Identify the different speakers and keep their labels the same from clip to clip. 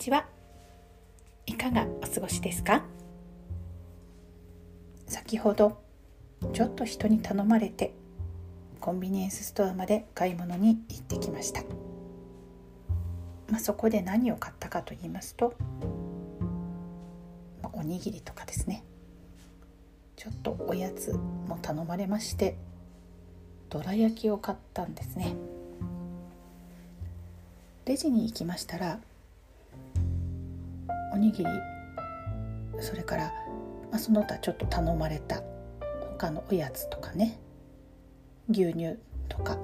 Speaker 1: ちは。いかがお過ごしですか？先ほどちょっと人に頼まれてコンビニエンスストアまで買い物に行ってきました、まあ、そこで何を買ったかと言いますと、まあ、おにぎりとかですね。ちょっとおやつも頼まれましてどら焼きを買ったんですね。レジに行きましたらにぎり。それから、まあ、その他ちょっと頼まれた他のおやつとかね。牛乳とか。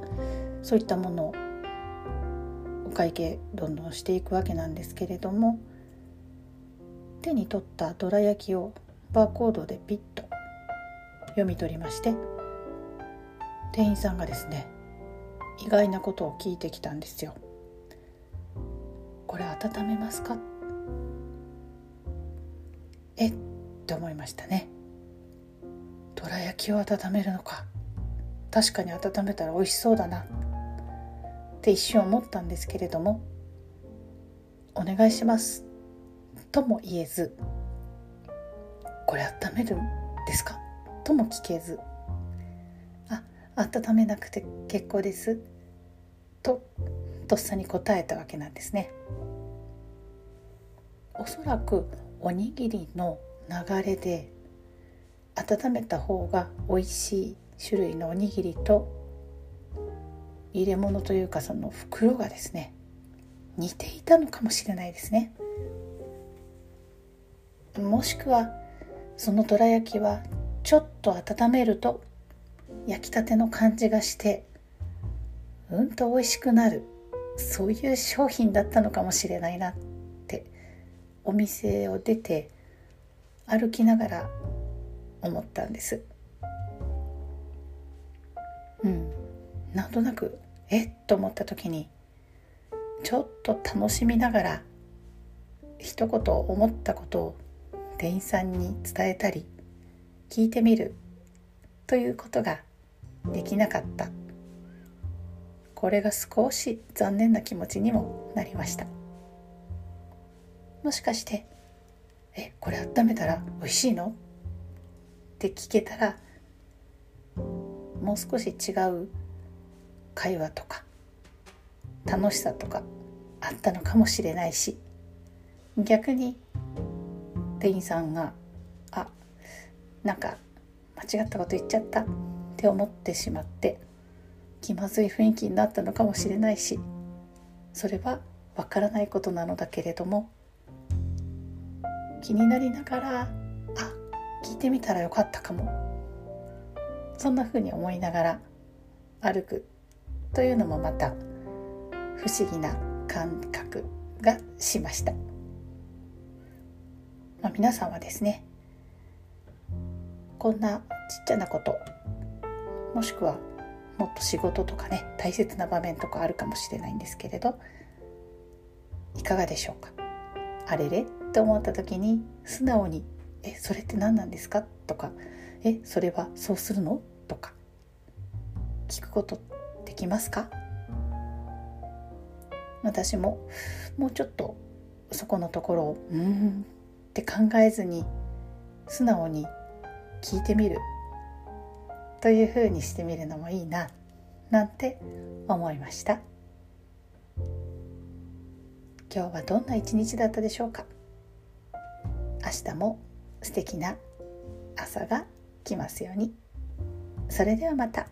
Speaker 1: そういったものをお会計どんどんしていくわけなんですけれども。手に取ったどら焼きをバーコードでピッと読み取りまして。店員さんがですね意外なことを聞いてきたんですよ。これ温めますか？えって思いましたね。どら焼きを温めるのか。確かに温めたら美味しそうだな。って一瞬思ったんですけれども「お願いします」とも言えず「これ温めるんですか?」とも聞けず。あ温めなくて結構です。ととっさに答えたわけなんですね。おそらくおにぎりの流れで温めた方が美味しい種類のおにぎりと入れ物というかその袋がですね似ていたのかもしれないですね。もしくはそのどら焼きはちょっと温めると焼きたての感じがしてうんと美味しくなるそういう商品だったのかもしれないなってお店を出て歩きながら思ったんです。うん。なんとなくえ？っと思った時にちょっと楽しみながら一言思ったことを店員さんに伝えたり聞いてみるということができなかった。これが少し残念な気持ちにもなりました。もしかして「えこれ温めたら美味しいの?」って聞けたらもう少し違う会話とか楽しさとかあったのかもしれないし逆に店員さんが「あなんか間違ったこと言っちゃった」って思ってしまって気まずい雰囲気になったのかもしれないしそれはわからないことなのだけれども気になりながらあ聞いてみたらよかったかも。そんな風に思いながら歩くというのもまた不思議な感覚がしました、まあ、皆さんはですねこんなちっちゃなこともしくはもっと仕事とかね大切な場面とかあるかもしれないんですけれどいかがでしょうか？あれれ？って思った時に素直に「えそれって何なんですか?」とか「えそれはそうするの?」とか聞くことできますか？私ももうちょっとそこのところを「うん」って考えずに素直に聞いてみるというふうにしてみるのもいいななんて思いました今日はどんな一日だったでしょうか？明日も素敵な朝が来ますようにそれではまた。